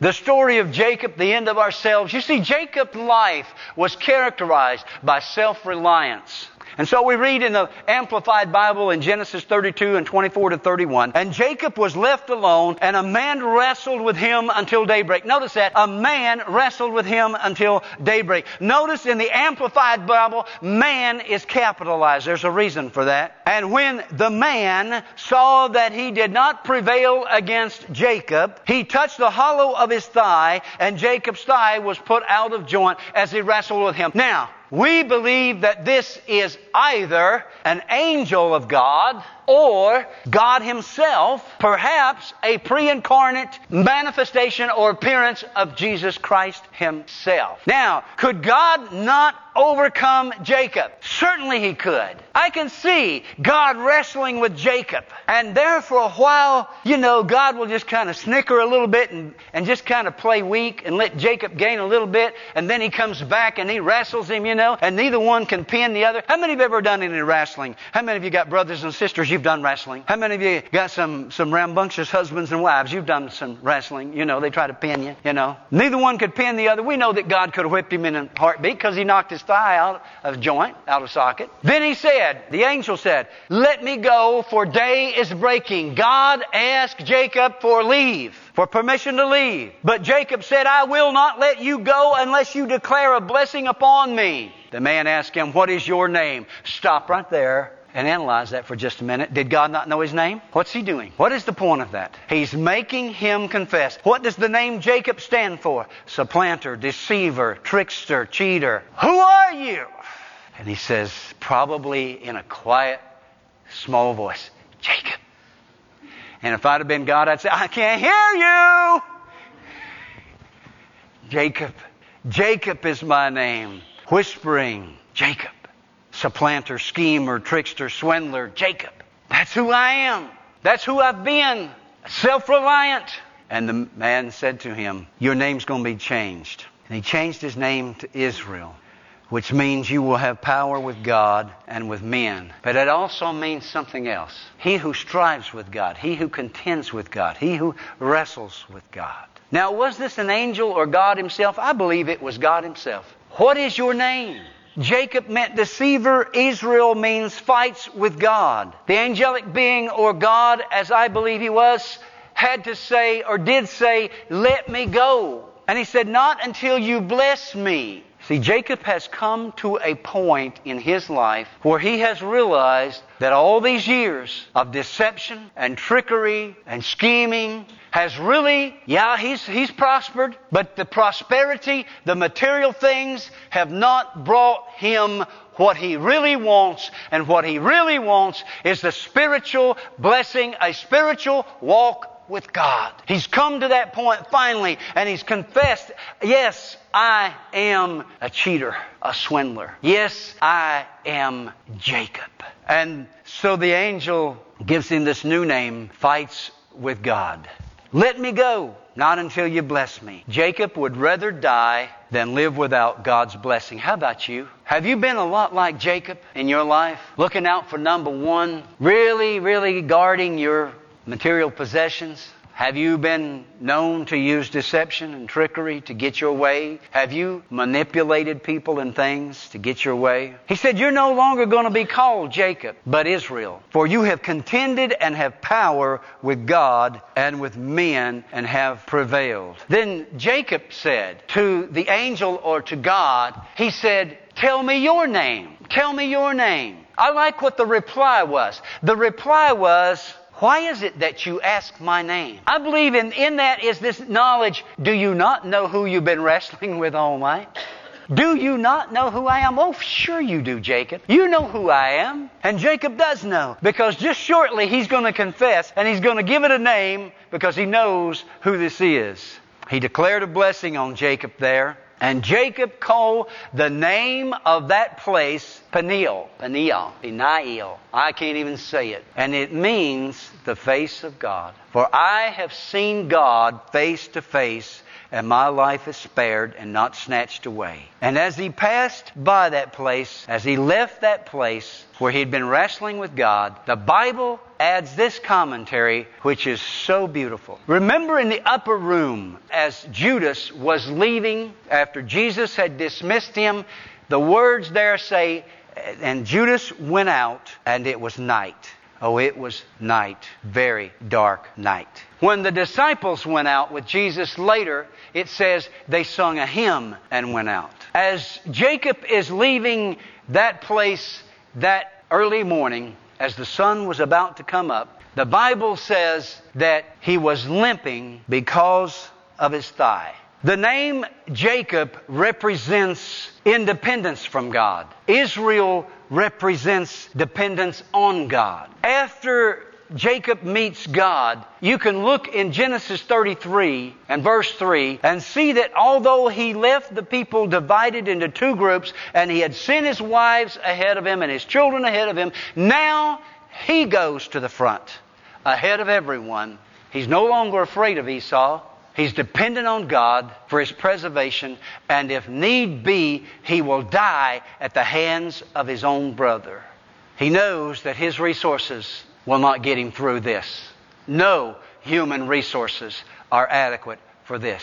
The story of Jacob, the end of ourselves. You see, Jacob's life was characterized by self-reliance. And so we read in the Amplified Bible in Genesis 32 and 24 to 31, and Jacob was left alone, and a man wrestled with him until daybreak. Notice that. A man wrestled with him until daybreak. Notice in the Amplified Bible, man is capitalized. There's a reason for that. And when the man saw that he did not prevail against Jacob, he touched the hollow of his thigh, and Jacob's thigh was put out of joint as he wrestled with him. Now, we believe that this is either an angel of God or God Himself, perhaps a pre-incarnate manifestation or appearance of Jesus Christ Himself. Now, could God not overcome Jacob? Certainly He could. I can see God wrestling with Jacob. And there for a while, you know, God will just kind of snicker a little bit and, and just kind of play weak and let Jacob gain a little bit. And then He comes back and He wrestles him, you know, and neither one can pin the other. How many have ever done any wrestling? How many of you got brothers and sisters? You've done wrestling. How many of you got some, some rambunctious husbands and wives? You've done some wrestling. You know, they try to pin you, you know. Neither one could pin the other. We know that God could have whipped him in a heartbeat because he knocked his thigh out of joint, out of socket. Then he said, the angel said, let me go for day is breaking. God asked Jacob for leave for permission to leave. But Jacob said, I will not let you go unless you declare a blessing upon me. The man asked him, What is your name? Stop right there and analyze that for just a minute. Did God not know his name? What's he doing? What is the point of that? He's making him confess. What does the name Jacob stand for? Supplanter, deceiver, trickster, cheater. Who are you? And he says, probably in a quiet, small voice, Jacob. And if I'd have been God, I'd say, I can't hear you. Jacob. Jacob is my name. Whispering, Jacob supplanter, schemer, trickster, swindler, Jacob. That's who I am. That's who I've been. Self reliant. And the man said to him, Your name's going to be changed. And he changed his name to Israel, which means you will have power with God and with men. But it also means something else. He who strives with God, he who contends with God, he who wrestles with God. Now, was this an angel or God himself? I believe it was God himself. What is your name? Jacob meant deceiver. Israel means fights with God. The angelic being or God, as I believe he was, had to say or did say, let me go. And he said, not until you bless me. See, Jacob has come to a point in his life where he has realized that all these years of deception and trickery and scheming has really, yeah, he's, he's prospered, but the prosperity, the material things have not brought him what he really wants. And what he really wants is the spiritual blessing, a spiritual walk with God. He's come to that point finally, and he's confessed, yes, I am a cheater, a swindler. Yes, I am Jacob. And so the angel gives him this new name, fights with God. Let me go, not until you bless me. Jacob would rather die than live without God's blessing. How about you? Have you been a lot like Jacob in your life? Looking out for number one, really, really guarding your material possessions? Have you been known to use deception and trickery to get your way? Have you manipulated people and things to get your way? He said, You're no longer going to be called Jacob, but Israel. For you have contended and have power with God and with men and have prevailed. Then Jacob said to the angel or to God, He said, Tell me your name. Tell me your name. I like what the reply was. The reply was, why is it that you ask my name? I believe in, in that is this knowledge. Do you not know who you've been wrestling with all night? Do you not know who I am? Oh, sure you do, Jacob. You know who I am. And Jacob does know because just shortly he's going to confess and he's going to give it a name because he knows who this is. He declared a blessing on Jacob there. And Jacob called the name of that place Peniel. Peniel. Peniel. I can't even say it. And it means the face of God. For I have seen God face to face, and my life is spared and not snatched away. And as he passed by that place, as he left that place where he'd been wrestling with God, the Bible adds this commentary, which is so beautiful. Remember in the upper room, as Judas was leaving after Jesus had dismissed him, the words there say, and Judas went out, and it was night. Oh, it was night, very dark night. When the disciples went out with Jesus later, it says they sung a hymn and went out. As Jacob is leaving that place that early morning, as the sun was about to come up, the Bible says that he was limping because of his thigh. The name Jacob represents independence from God. Israel represents dependence on God. After Jacob meets God, you can look in Genesis 33 and verse 3 and see that although he left the people divided into two groups and he had sent his wives ahead of him and his children ahead of him, now he goes to the front ahead of everyone. He's no longer afraid of Esau. He's dependent on God for his preservation, and if need be, he will die at the hands of his own brother. He knows that his resources will not get him through this. No human resources are adequate for this.